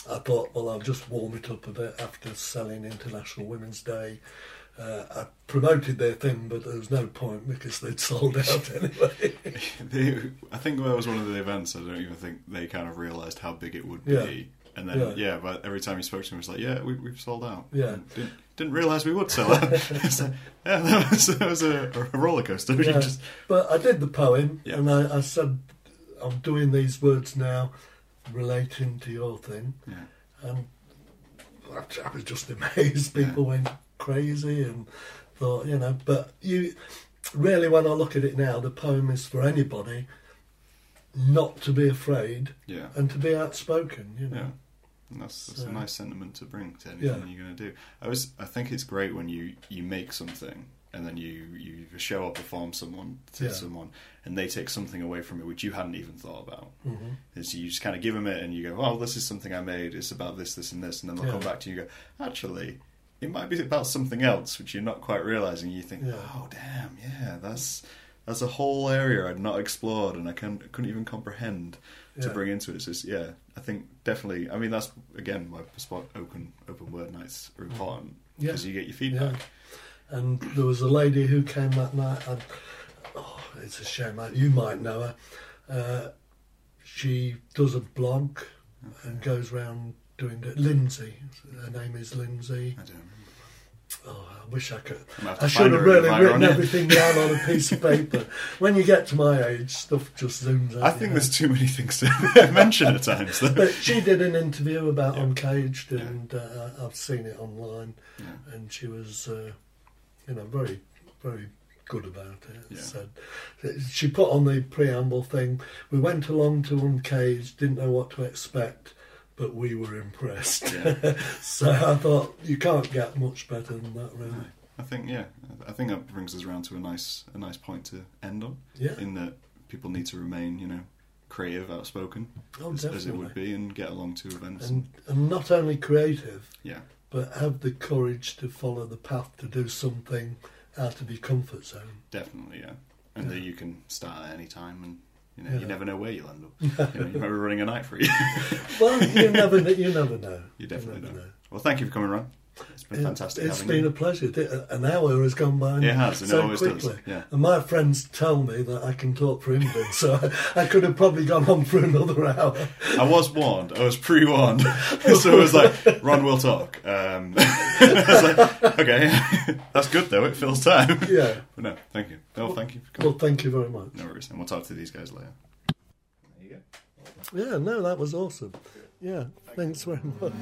I thought, well, I'll just warm it up a bit after selling International Women's Day. Uh, I promoted their thing, but there was no point because they'd sold out anyway. they, I think that was one of the events. I don't even think they kind of realised how big it would Yeah. be. And then, Yeah. yeah. but every time you spoke to him, it was like, yeah, we, we've sold out. Yeah. Didn't, realise we would sell it. Like, yeah, that was, that was a, a roller coaster. Yeah. just, But I did the poem, Yeah. and I, I said, I'm doing these words now relating to your thing. yeah. And I, I was just amazed. People went crazy and thought, you know, but you really, when I look at it now, the poem is for anybody not to be afraid Yeah. and to be outspoken, you know. And that's, that's So- a nice sentiment to bring to anything Yeah. you're going to do. I was, I think it's great when you, you make something and then you you show or perform someone to Yeah. someone, and they take something away from it which you hadn't even thought about. Mhm. Is you just kind of give them it, and you go, "Oh, this is something I made. It's about this, this, and this," and then they'll Yeah. come back to you and go, "Actually." It might be about something else which you're not quite realizing. You think, Yeah. "Oh, damn, yeah, that's that's a whole area I'd not explored, and I can, couldn't even comprehend to bring into it. So it's, yeah, I think definitely. I mean, that's again why spot open open word nights are important Yeah. because you get your feedback. Yeah. And there was a lady who came that night. And, oh, it's a shame. You might know her. Uh, she does a blog and goes round doing it. Lindsay. Her name is Lindsay. I don't remember. Oh, I wish I could. Have I should have really and invite her written everything down on a piece of paper. When you get to my age, stuff just zooms out. I think there's too many things to mention at times. Though. But she did an interview about Yeah. Uncaged, Yeah. and uh, I've seen it online, Yeah. and she was, uh, you know, very, very good about it. Yeah. Said she put on the preamble thing. We went along to Uncaged, didn't know what to expect, but we were impressed. Yeah. so I thought you can't get much better than that, really. I think yeah, I think that brings us around to a nice a nice point to end on. Yeah. In that people need to remain, you know, creative, outspoken, Oh, as, as it would be, and get along to events. And and not only creative, yeah, but have the courage to follow the path to do something out of your comfort zone. definitely, yeah. And Yeah. that you can start at any time, and you know, Yeah. you never know where you'll end up. you know, you might be running a night for you. Well, you never, you never know. You definitely never don't. Know. Well, thank you for coming around. It's been fantastic. It's been you. a pleasure. An hour has gone by It has, and it so always quickly. does. Yeah. And my friends tell me that I can talk for England, so I, I could have probably gone on for another hour. I was warned. I was pre-warned. so it was like, Ron will talk. Um, I was like, okay, that's good though. It fills time. Yeah. But no, thank you. No, thank you for. Well, thank you very much. No worries, and we'll talk to these guys later. There you go. Yeah, no, that was awesome. Yeah, thanks very much.